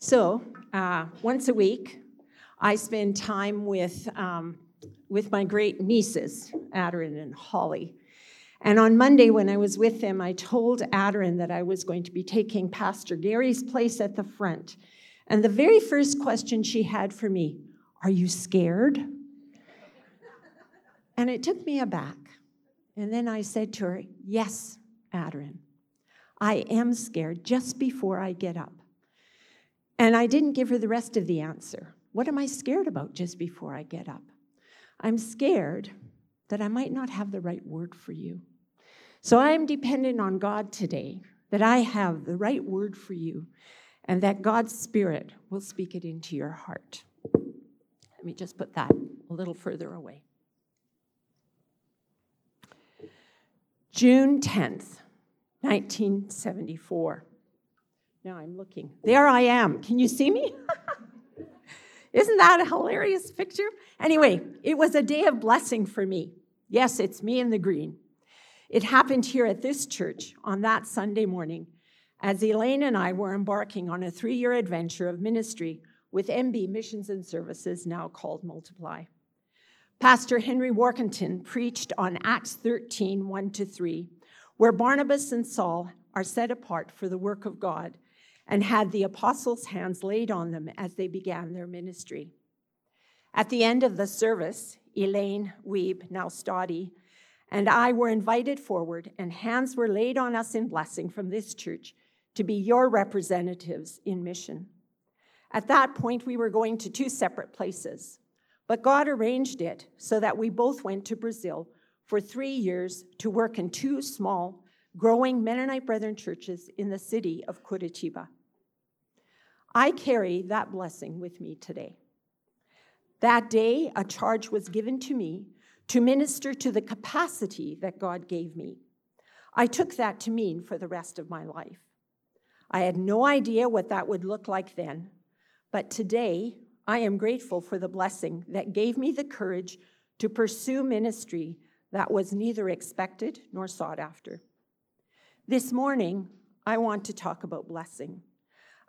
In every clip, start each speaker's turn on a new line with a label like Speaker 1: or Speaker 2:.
Speaker 1: So, uh, once a week, I spend time with, um, with my great nieces, Aderin and Holly. And on Monday, when I was with them, I told Aderin that I was going to be taking Pastor Gary's place at the front. And the very first question she had for me, Are you scared? And it took me aback. And then I said to her, Yes, Aderin, I am scared just before I get up. And I didn't give her the rest of the answer. What am I scared about just before I get up? I'm scared that I might not have the right word for you. So I am dependent on God today that I have the right word for you and that God's Spirit will speak it into your heart. Let me just put that a little further away. June 10th, 1974. Now I'm looking. There I am. Can you see me? Isn't that a hilarious picture? Anyway, it was a day of blessing for me. Yes, it's me in the green. It happened here at this church on that Sunday morning as Elaine and I were embarking on a three year adventure of ministry with MB Missions and Services, now called Multiply. Pastor Henry Warkentin preached on Acts 13 1 to 3, where Barnabas and Saul are set apart for the work of God and had the apostles' hands laid on them as they began their ministry. At the end of the service, Elaine Weeb, now Stoddy, and I were invited forward, and hands were laid on us in blessing from this church to be your representatives in mission. At that point, we were going to two separate places, but God arranged it so that we both went to Brazil for three years to work in two small, growing Mennonite Brethren churches in the city of Curitiba. I carry that blessing with me today. That day, a charge was given to me to minister to the capacity that God gave me. I took that to mean for the rest of my life. I had no idea what that would look like then, but today I am grateful for the blessing that gave me the courage to pursue ministry that was neither expected nor sought after. This morning, I want to talk about blessing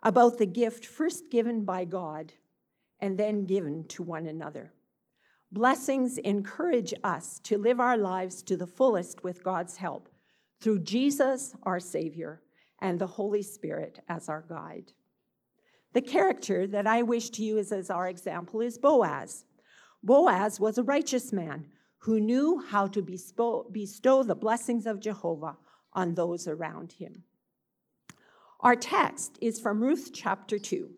Speaker 1: about the gift first given by God and then given to one another. Blessings encourage us to live our lives to the fullest with God's help through Jesus, our Savior, and the Holy Spirit as our guide. The character that I wish to use as our example is Boaz. Boaz was a righteous man who knew how to bestow the blessings of Jehovah on those around him. Our text is from Ruth chapter 2,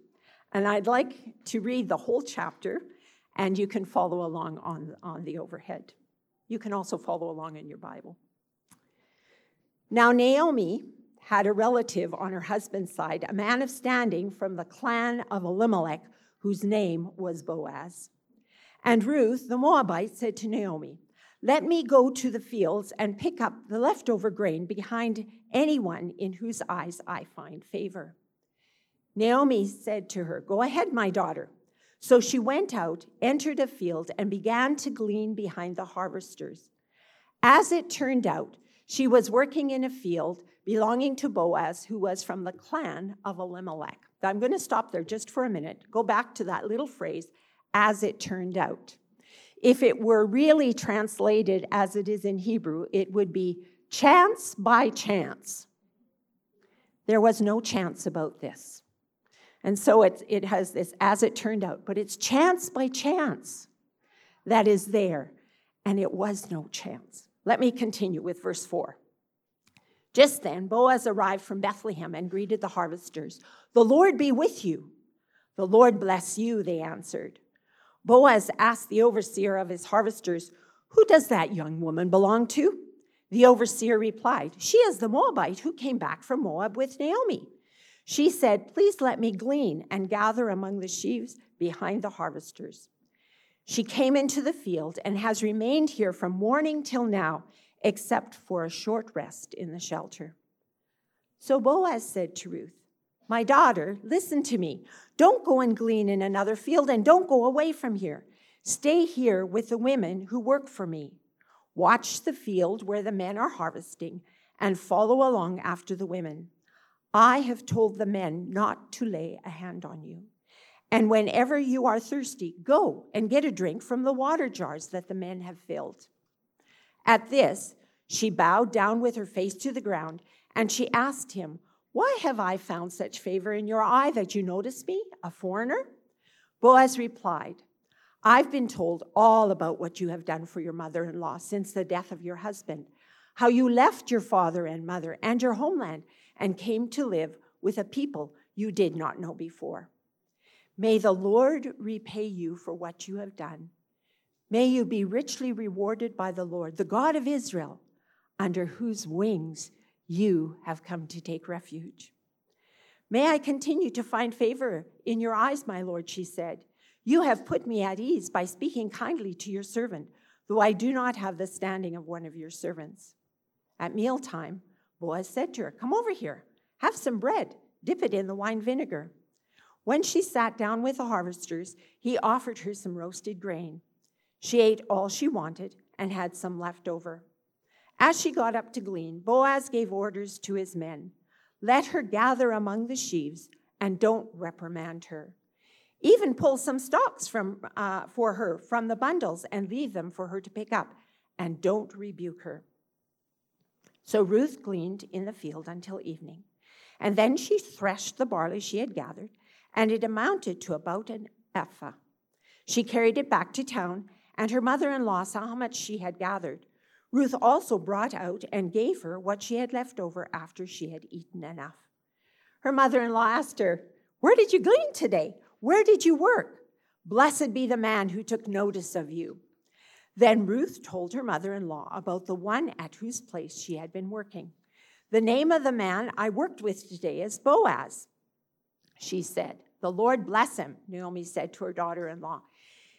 Speaker 1: and I'd like to read the whole chapter, and you can follow along on, on the overhead. You can also follow along in your Bible. Now, Naomi had a relative on her husband's side, a man of standing from the clan of Elimelech, whose name was Boaz. And Ruth, the Moabite, said to Naomi, let me go to the fields and pick up the leftover grain behind anyone in whose eyes I find favor. Naomi said to her, Go ahead, my daughter. So she went out, entered a field, and began to glean behind the harvesters. As it turned out, she was working in a field belonging to Boaz, who was from the clan of Elimelech. I'm going to stop there just for a minute. Go back to that little phrase, as it turned out. If it were really translated as it is in Hebrew, it would be chance by chance. There was no chance about this. And so it, it has this as it turned out, but it's chance by chance that is there. And it was no chance. Let me continue with verse 4. Just then, Boaz arrived from Bethlehem and greeted the harvesters. The Lord be with you. The Lord bless you, they answered. Boaz asked the overseer of his harvesters, Who does that young woman belong to? The overseer replied, She is the Moabite who came back from Moab with Naomi. She said, Please let me glean and gather among the sheaves behind the harvesters. She came into the field and has remained here from morning till now, except for a short rest in the shelter. So Boaz said to Ruth, My daughter, listen to me. Don't go and glean in another field and don't go away from here. Stay here with the women who work for me. Watch the field where the men are harvesting and follow along after the women. I have told the men not to lay a hand on you. And whenever you are thirsty, go and get a drink from the water jars that the men have filled. At this, she bowed down with her face to the ground, and she asked him, Why have I found such favor in your eye that you notice me, a foreigner? Boaz replied, I've been told all about what you have done for your mother in law since the death of your husband, how you left your father and mother and your homeland and came to live with a people you did not know before. May the Lord repay you for what you have done. May you be richly rewarded by the Lord, the God of Israel, under whose wings you have come to take refuge. May I continue to find favor in your eyes, my Lord, she said. You have put me at ease by speaking kindly to your servant, though I do not have the standing of one of your servants. At mealtime, Boaz said to her, Come over here, have some bread, dip it in the wine vinegar. When she sat down with the harvesters, he offered her some roasted grain. She ate all she wanted and had some left over. As she got up to glean, Boaz gave orders to his men Let her gather among the sheaves and don't reprimand her. Even pull some stalks from, uh, for her from the bundles and leave them for her to pick up, and don't rebuke her. So Ruth gleaned in the field until evening. And then she threshed the barley she had gathered, and it amounted to about an ephah. She carried it back to town, and her mother in law saw how much she had gathered. Ruth also brought out and gave her what she had left over after she had eaten enough. Her mother in law asked her, Where did you glean today? Where did you work? Blessed be the man who took notice of you. Then Ruth told her mother in law about the one at whose place she had been working. The name of the man I worked with today is Boaz. She said, The Lord bless him, Naomi said to her daughter in law.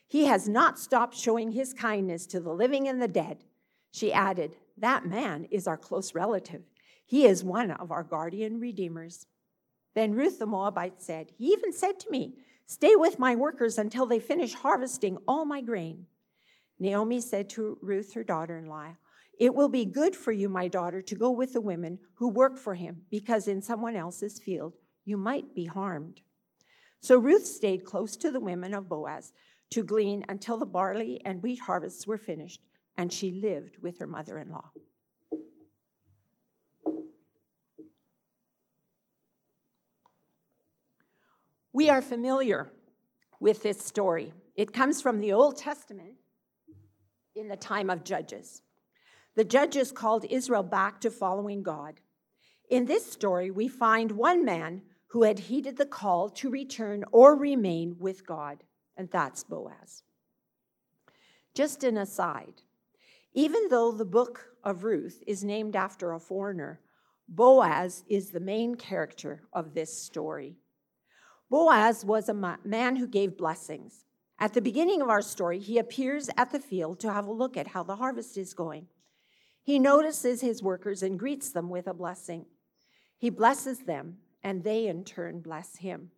Speaker 1: He has not stopped showing his kindness to the living and the dead. She added, That man is our close relative. He is one of our guardian redeemers. Then Ruth the Moabite said, He even said to me, Stay with my workers until they finish harvesting all my grain. Naomi said to Ruth, her daughter in law, It will be good for you, my daughter, to go with the women who work for him, because in someone else's field you might be harmed. So Ruth stayed close to the women of Boaz to glean until the barley and wheat harvests were finished, and she lived with her mother in law. We are familiar with this story. It comes from the Old Testament in the time of Judges. The judges called Israel back to following God. In this story, we find one man who had heeded the call to return or remain with God, and that's Boaz. Just an aside even though the book of Ruth is named after a foreigner, Boaz is the main character of this story. Boaz was a man who gave blessings. At the beginning of our story, he appears at the field to have a look at how the harvest is going. He notices his workers and greets them with a blessing. He blesses them, and they in turn bless him.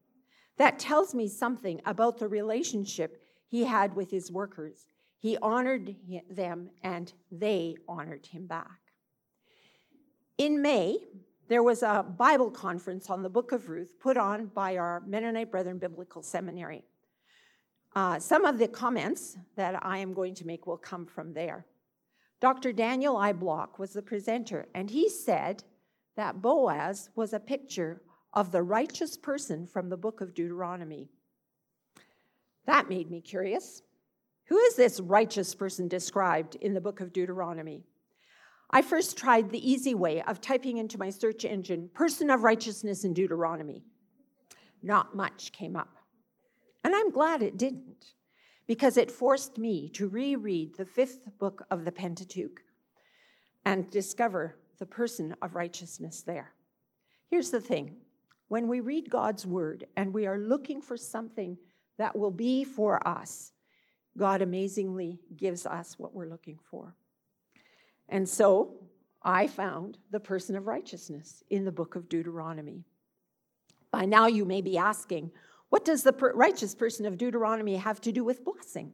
Speaker 1: That tells me something about the relationship he had with his workers. He honored them, and they honored him back. In May, there was a Bible conference on the book of Ruth put on by our Mennonite Brethren Biblical Seminary. Uh, some of the comments that I am going to make will come from there. Dr. Daniel I. Block was the presenter, and he said that Boaz was a picture of the righteous person from the book of Deuteronomy. That made me curious. Who is this righteous person described in the book of Deuteronomy? I first tried the easy way of typing into my search engine, person of righteousness in Deuteronomy. Not much came up. And I'm glad it didn't, because it forced me to reread the fifth book of the Pentateuch and discover the person of righteousness there. Here's the thing when we read God's word and we are looking for something that will be for us, God amazingly gives us what we're looking for. And so I found the person of righteousness in the book of Deuteronomy. By now, you may be asking, what does the per- righteous person of Deuteronomy have to do with blessing?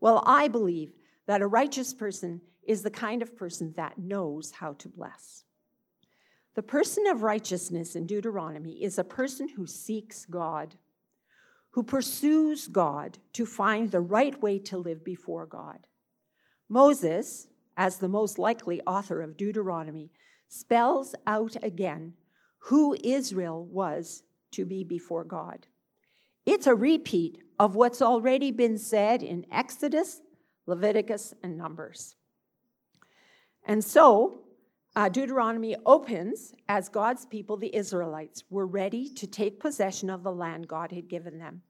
Speaker 1: Well, I believe that a righteous person is the kind of person that knows how to bless. The The person of righteousness in Deuteronomy is a person who seeks God, who pursues God to find the right way to live before God. Moses, as the most likely author of Deuteronomy, spells out again who Israel was to be before God. It's a repeat of what's already been said in Exodus, Leviticus, and Numbers. And so, uh, Deuteronomy opens as God's people, the Israelites, were ready to take possession of the land God had given them.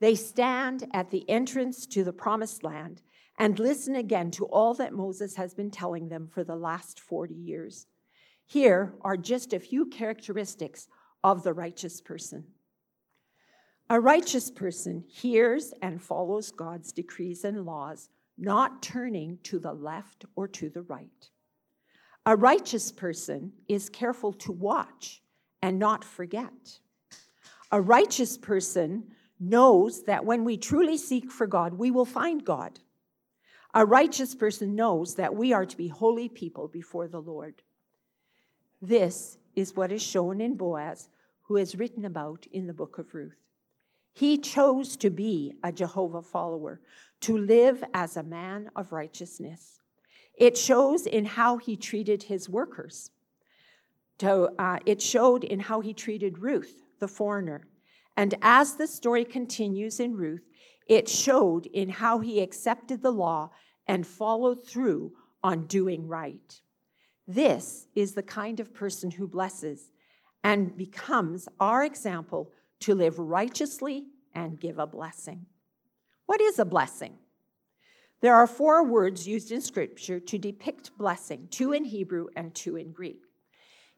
Speaker 1: They stand at the entrance to the promised land and listen again to all that Moses has been telling them for the last 40 years. Here are just a few characteristics of the righteous person. A righteous person hears and follows God's decrees and laws, not turning to the left or to the right. A righteous person is careful to watch and not forget. A righteous person knows that when we truly seek for God, we will find God. A righteous person knows that we are to be holy people before the Lord. This is what is shown in Boaz, who is written about in the book of Ruth. He chose to be a Jehovah follower, to live as a man of righteousness. It shows in how he treated his workers. To, uh, it showed in how he treated Ruth, the foreigner. And as the story continues in Ruth, it showed in how he accepted the law and followed through on doing right. This is the kind of person who blesses and becomes our example to live righteously and give a blessing. What is a blessing? There are four words used in Scripture to depict blessing two in Hebrew and two in Greek.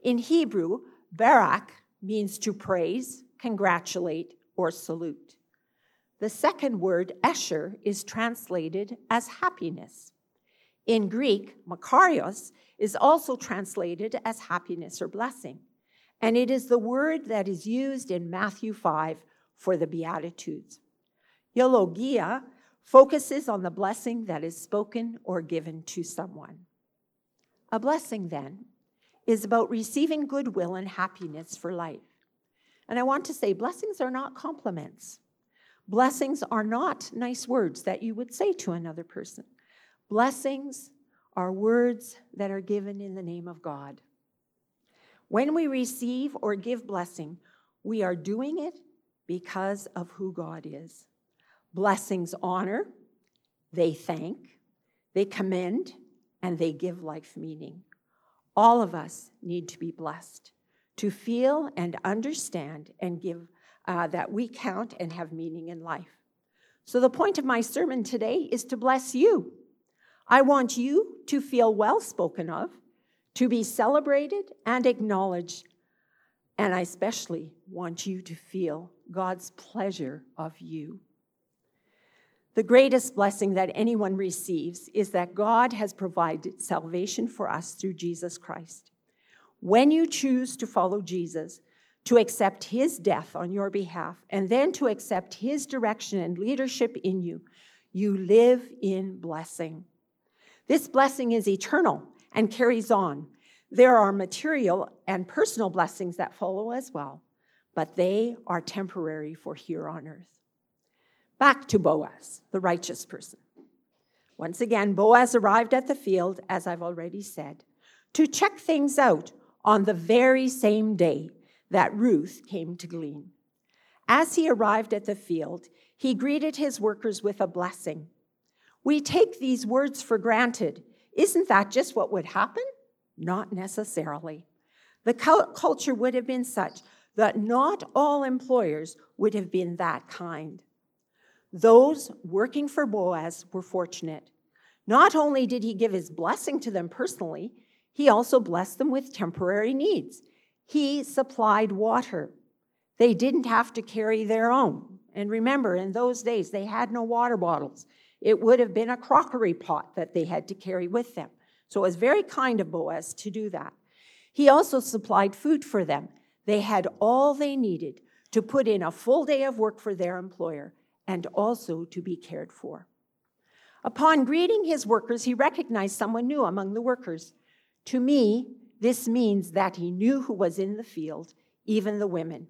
Speaker 1: In Hebrew, barak means to praise, congratulate, or salute. The second word, esher, is translated as happiness. In Greek, makarios is also translated as happiness or blessing and it is the word that is used in Matthew 5 for the Beatitudes. Eulogia focuses on the blessing that is spoken or given to someone. A blessing, then, is about receiving goodwill and happiness for life. And I want to say, blessings are not compliments. Blessings are not nice words that you would say to another person. Blessings are words that are given in the name of God. When we receive or give blessing, we are doing it because of who God is. Blessings honor, they thank, they commend, and they give life meaning. All of us need to be blessed to feel and understand and give uh, that we count and have meaning in life. So, the point of my sermon today is to bless you. I want you to feel well spoken of to be celebrated and acknowledged. And I especially want you to feel God's pleasure of you. The greatest blessing that anyone receives is that God has provided salvation for us through Jesus Christ. When you choose to follow Jesus, to accept his death on your behalf, and then to accept his direction and leadership in you, you live in blessing. This blessing is eternal and carries on. There are material and personal blessings that follow as well, but they are temporary for here on earth. Back to Boaz, the righteous person. Once again, Boaz arrived at the field, as I've already said, to check things out on the very same day that Ruth came to glean. As he arrived at the field, he greeted his workers with a blessing. We take these words for granted. Isn't that just what would happen? Not necessarily. The culture would have been such that not all employers would have been that kind. Those working for Boaz were fortunate. Not only did he give his blessing to them personally, he also blessed them with temporary needs. He supplied water. They didn't have to carry their own. And remember, in those days, they had no water bottles. It would have been a crockery pot that they had to carry with them. So it was very kind of Boaz to do that. He also supplied food for them. They had all they needed to put in a full day of work for their employer and also to be cared for. Upon greeting his workers, he recognized someone new among the workers. To me, this means that he knew who was in the field, even the women.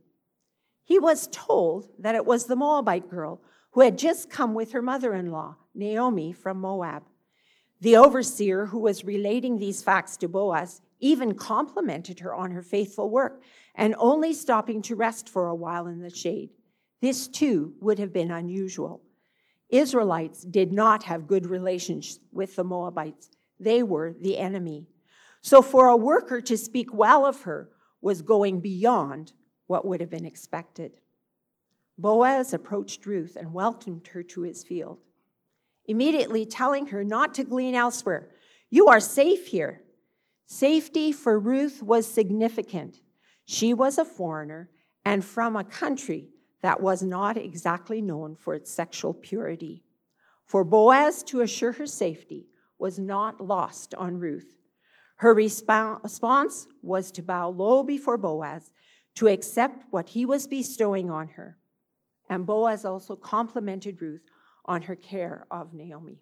Speaker 1: He was told that it was the Moabite girl who had just come with her mother in law, Naomi from Moab. The overseer who was relating these facts to Boaz even complimented her on her faithful work and only stopping to rest for a while in the shade. This too would have been unusual. Israelites did not have good relations with the Moabites, they were the enemy. So for a worker to speak well of her was going beyond what would have been expected. Boaz approached Ruth and welcomed her to his field, immediately telling her not to glean elsewhere. You are safe here. Safety for Ruth was significant. She was a foreigner and from a country that was not exactly known for its sexual purity. For Boaz to assure her safety was not lost on Ruth. Her response was to bow low before Boaz, to accept what he was bestowing on her. And Boaz also complimented Ruth on her care of Naomi.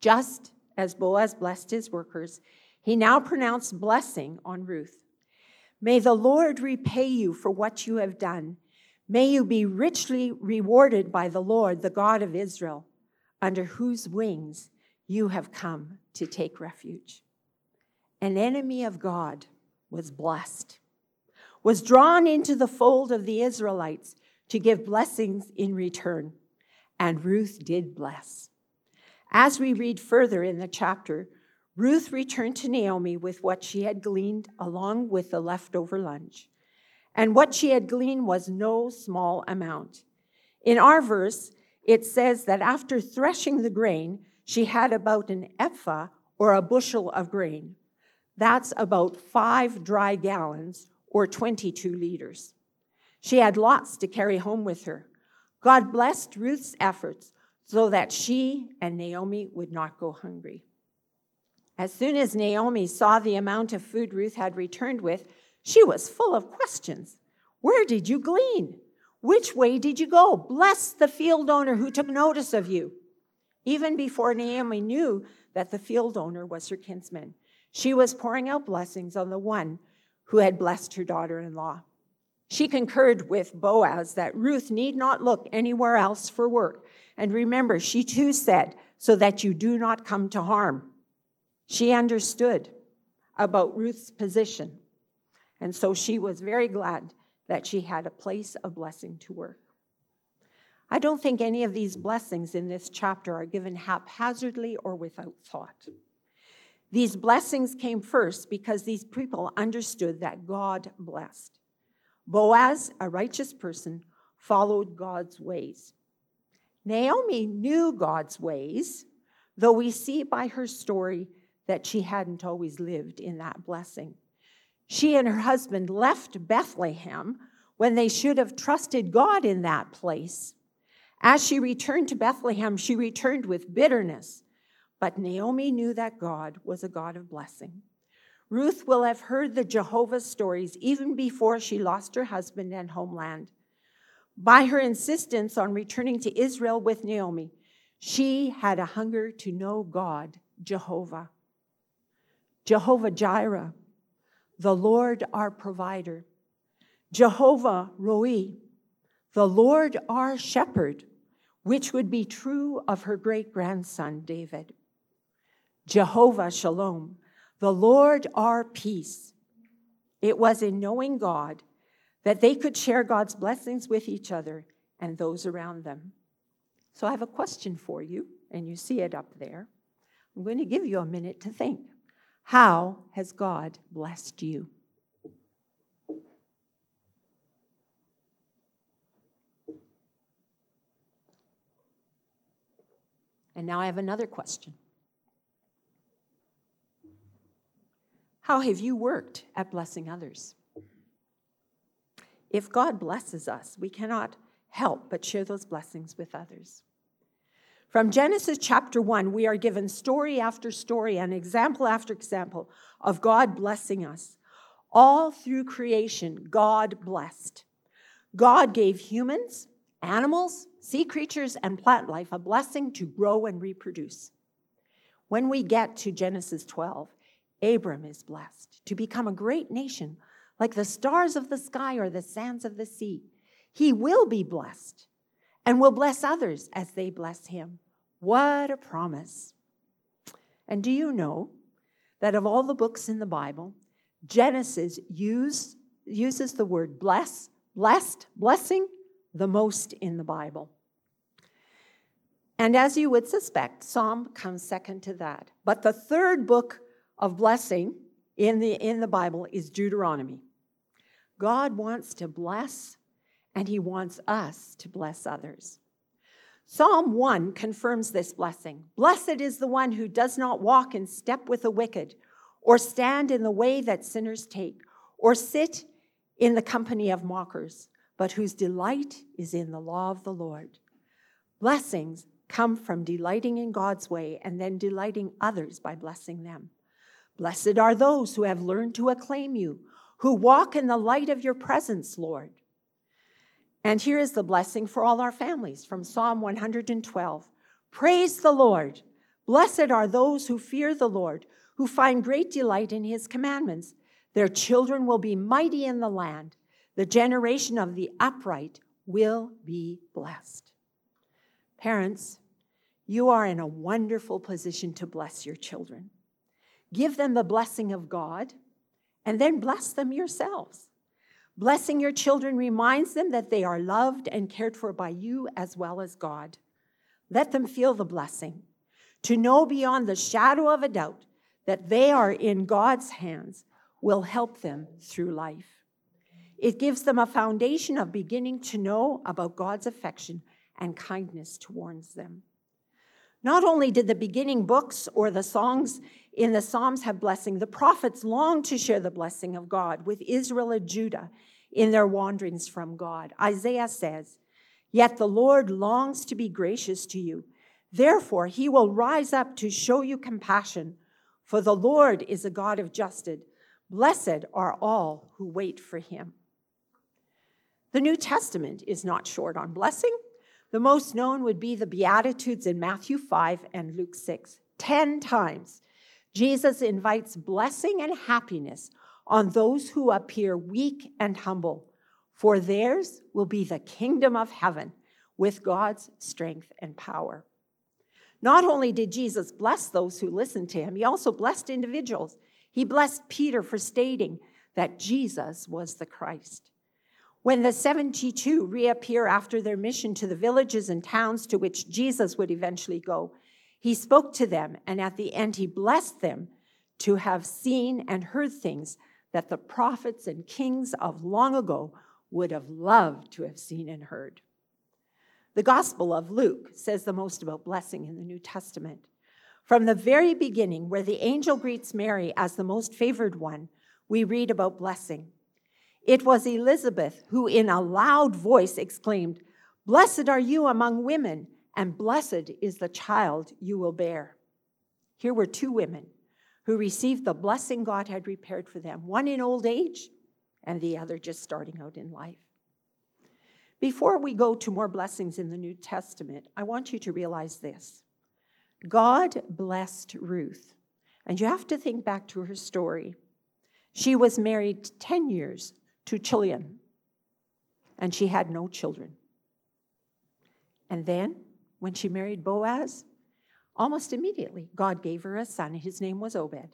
Speaker 1: Just as Boaz blessed his workers, he now pronounced blessing on Ruth. May the Lord repay you for what you have done. May you be richly rewarded by the Lord, the God of Israel, under whose wings you have come to take refuge. An enemy of God was blessed, was drawn into the fold of the Israelites to give blessings in return. And Ruth did bless. As we read further in the chapter, Ruth returned to Naomi with what she had gleaned along with the leftover lunch. And what she had gleaned was no small amount. In our verse, it says that after threshing the grain, she had about an ephah or a bushel of grain. That's about five dry gallons or 22 liters. She had lots to carry home with her. God blessed Ruth's efforts so that she and Naomi would not go hungry. As soon as Naomi saw the amount of food Ruth had returned with, she was full of questions. Where did you glean? Which way did you go? Bless the field owner who took notice of you. Even before Naomi knew that the field owner was her kinsman, she was pouring out blessings on the one who had blessed her daughter in law. She concurred with Boaz that Ruth need not look anywhere else for work. And remember, she too said, so that you do not come to harm. She understood about Ruth's position. And so she was very glad that she had a place of blessing to work. I don't think any of these blessings in this chapter are given haphazardly or without thought. These blessings came first because these people understood that God blessed. Boaz, a righteous person, followed God's ways. Naomi knew God's ways, though we see by her story that she hadn't always lived in that blessing. She and her husband left Bethlehem when they should have trusted God in that place. As she returned to Bethlehem, she returned with bitterness. But Naomi knew that God was a God of blessing. Ruth will have heard the Jehovah stories even before she lost her husband and homeland. By her insistence on returning to Israel with Naomi, she had a hunger to know God, Jehovah. Jehovah Jireh, the Lord our provider. Jehovah Roi, the Lord our shepherd, which would be true of her great grandson David. Jehovah Shalom, the Lord our peace. It was in knowing God that they could share God's blessings with each other and those around them. So I have a question for you, and you see it up there. I'm going to give you a minute to think. How has God blessed you? And now I have another question. How have you worked at blessing others? If God blesses us, we cannot help but share those blessings with others. From Genesis chapter 1, we are given story after story and example after example of God blessing us. All through creation, God blessed. God gave humans, animals, sea creatures, and plant life a blessing to grow and reproduce. When we get to Genesis 12, Abram is blessed to become a great nation, like the stars of the sky or the sands of the sea. He will be blessed and will bless others as they bless him. What a promise. And do you know that of all the books in the Bible, Genesis use, uses the word bless, blessed, blessing the most in the Bible? And as you would suspect, Psalm comes second to that. But the third book of blessing in the, in the Bible is Deuteronomy. God wants to bless, and He wants us to bless others. Psalm 1 confirms this blessing. Blessed is the one who does not walk in step with the wicked, or stand in the way that sinners take, or sit in the company of mockers, but whose delight is in the law of the Lord. Blessings come from delighting in God's way and then delighting others by blessing them. Blessed are those who have learned to acclaim you, who walk in the light of your presence, Lord. And here is the blessing for all our families from Psalm 112 Praise the Lord. Blessed are those who fear the Lord, who find great delight in his commandments. Their children will be mighty in the land. The generation of the upright will be blessed. Parents, you are in a wonderful position to bless your children. Give them the blessing of God and then bless them yourselves. Blessing your children reminds them that they are loved and cared for by you as well as God. Let them feel the blessing, to know beyond the shadow of a doubt that they are in God's hands will help them through life. It gives them a foundation of beginning to know about God's affection and kindness towards them. Not only did the beginning books or the songs in the Psalms have blessing, the prophets longed to share the blessing of God with Israel and Judah in their wanderings from God. Isaiah says, Yet the Lord longs to be gracious to you. Therefore, he will rise up to show you compassion, for the Lord is a God of justice. Blessed are all who wait for him. The New Testament is not short on blessing. The most known would be the Beatitudes in Matthew 5 and Luke 6. Ten times, Jesus invites blessing and happiness on those who appear weak and humble, for theirs will be the kingdom of heaven with God's strength and power. Not only did Jesus bless those who listened to him, he also blessed individuals. He blessed Peter for stating that Jesus was the Christ. When the 72 reappear after their mission to the villages and towns to which Jesus would eventually go, he spoke to them, and at the end, he blessed them to have seen and heard things that the prophets and kings of long ago would have loved to have seen and heard. The Gospel of Luke says the most about blessing in the New Testament. From the very beginning, where the angel greets Mary as the most favored one, we read about blessing. It was Elizabeth who, in a loud voice, exclaimed, Blessed are you among women, and blessed is the child you will bear. Here were two women who received the blessing God had prepared for them, one in old age and the other just starting out in life. Before we go to more blessings in the New Testament, I want you to realize this God blessed Ruth. And you have to think back to her story. She was married 10 years to Chilion, and she had no children. And then, when she married Boaz, Almost immediately, God gave her a son. His name was Obed.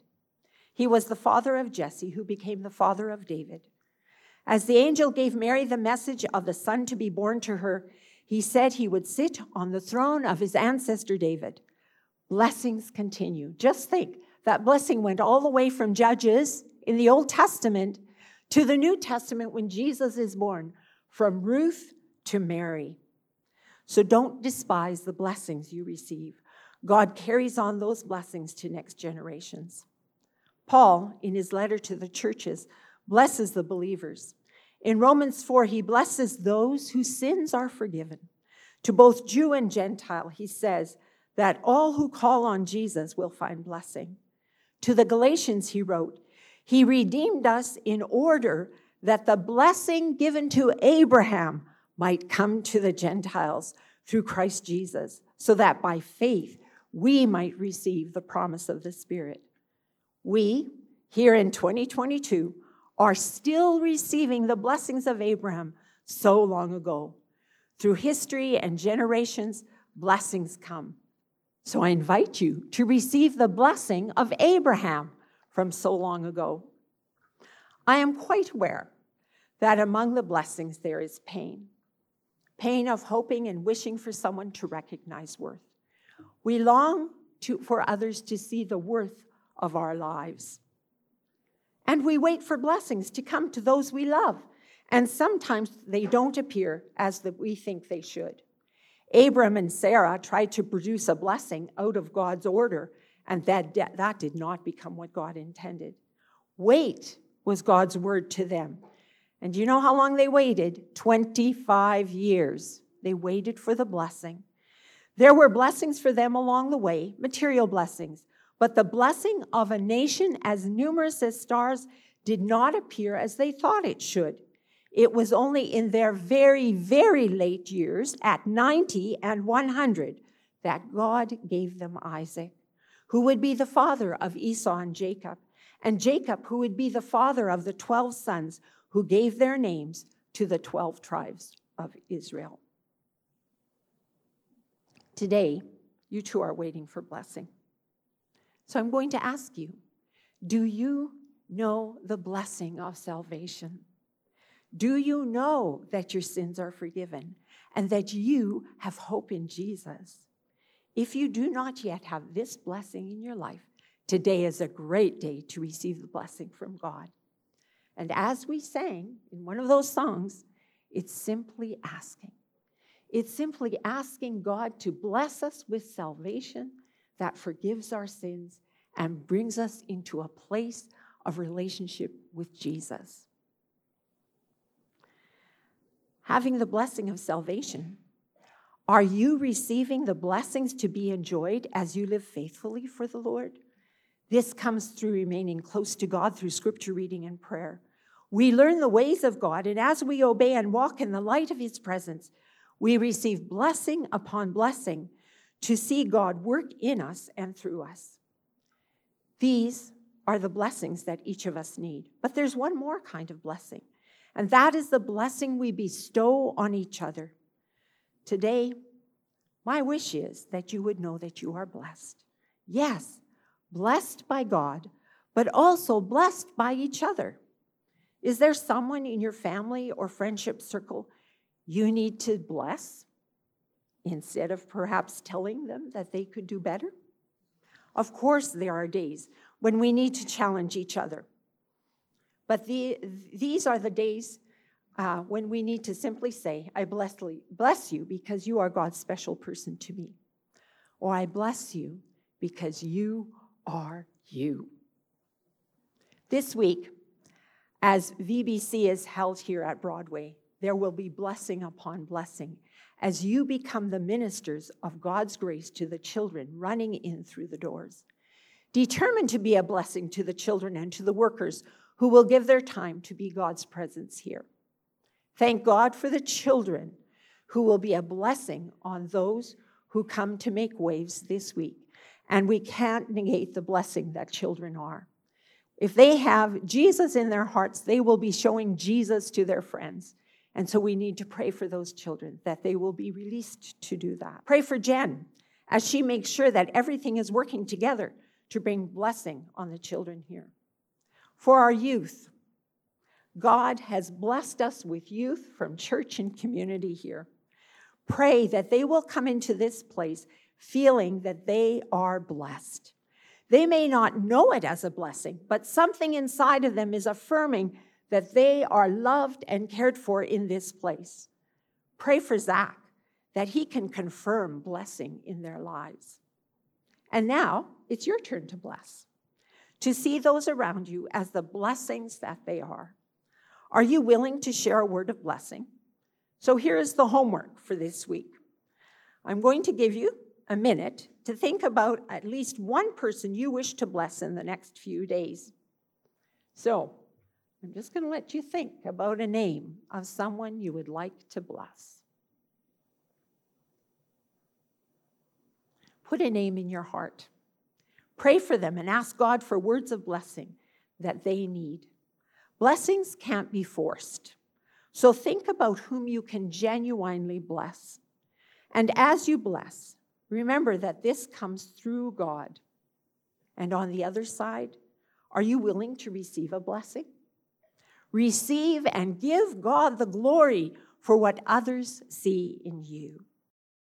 Speaker 1: He was the father of Jesse, who became the father of David. As the angel gave Mary the message of the son to be born to her, he said he would sit on the throne of his ancestor David. Blessings continue. Just think that blessing went all the way from Judges in the Old Testament to the New Testament when Jesus is born, from Ruth to Mary. So don't despise the blessings you receive. God carries on those blessings to next generations. Paul, in his letter to the churches, blesses the believers. In Romans 4, he blesses those whose sins are forgiven. To both Jew and Gentile, he says that all who call on Jesus will find blessing. To the Galatians, he wrote, He redeemed us in order that the blessing given to Abraham might come to the Gentiles through Christ Jesus, so that by faith we might receive the promise of the Spirit. We, here in 2022 are still receiving the blessings of Abraham so long ago. Through history and generations, blessings come. So I invite you to receive the blessing of Abraham from so long ago. I am quite aware that among the blessings there is pain pain of hoping and wishing for someone to recognize worth. We long to, for others to see the worth of our lives. And we wait for blessings to come to those we love. And sometimes they don't appear as that we think they should. Abram and Sarah tried to produce a blessing out of God's order, and that, that did not become what God intended. Wait was God's word to them. And you know how long they waited? 25 years. They waited for the blessing. There were blessings for them along the way, material blessings, but the blessing of a nation as numerous as stars did not appear as they thought it should. It was only in their very, very late years, at 90 and 100, that God gave them Isaac, who would be the father of Esau and Jacob, and Jacob, who would be the father of the 12 sons who gave their names to the 12 tribes of Israel. Today, you too are waiting for blessing. So I'm going to ask you do you know the blessing of salvation? Do you know that your sins are forgiven and that you have hope in Jesus? If you do not yet have this blessing in your life, today is a great day to receive the blessing from God. And as we sang in one of those songs, it's simply asking. It's simply asking God to bless us with salvation that forgives our sins and brings us into a place of relationship with Jesus. Having the blessing of salvation, are you receiving the blessings to be enjoyed as you live faithfully for the Lord? This comes through remaining close to God through scripture reading and prayer. We learn the ways of God, and as we obey and walk in the light of His presence, we receive blessing upon blessing to see God work in us and through us. These are the blessings that each of us need. But there's one more kind of blessing, and that is the blessing we bestow on each other. Today, my wish is that you would know that you are blessed. Yes, blessed by God, but also blessed by each other. Is there someone in your family or friendship circle you need to bless instead of perhaps telling them that they could do better? Of course, there are days when we need to challenge each other. But the, these are the days uh, when we need to simply say, I bless, bless you because you are God's special person to me. Or I bless you because you are you. This week, as VBC is held here at Broadway, there will be blessing upon blessing as you become the ministers of God's grace to the children running in through the doors. Determined to be a blessing to the children and to the workers who will give their time to be God's presence here. Thank God for the children who will be a blessing on those who come to make waves this week. And we can't negate the blessing that children are. If they have Jesus in their hearts, they will be showing Jesus to their friends. And so we need to pray for those children that they will be released to do that. Pray for Jen as she makes sure that everything is working together to bring blessing on the children here. For our youth, God has blessed us with youth from church and community here. Pray that they will come into this place feeling that they are blessed. They may not know it as a blessing, but something inside of them is affirming that they are loved and cared for in this place. Pray for Zach that he can confirm blessing in their lives. And now it's your turn to bless, to see those around you as the blessings that they are. Are you willing to share a word of blessing? So here is the homework for this week. I'm going to give you a minute to think about at least one person you wish to bless in the next few days. So, I'm just going to let you think about a name of someone you would like to bless. Put a name in your heart. Pray for them and ask God for words of blessing that they need. Blessings can't be forced. So think about whom you can genuinely bless. And as you bless, remember that this comes through God. And on the other side, are you willing to receive a blessing? Receive and give God the glory for what others see in you.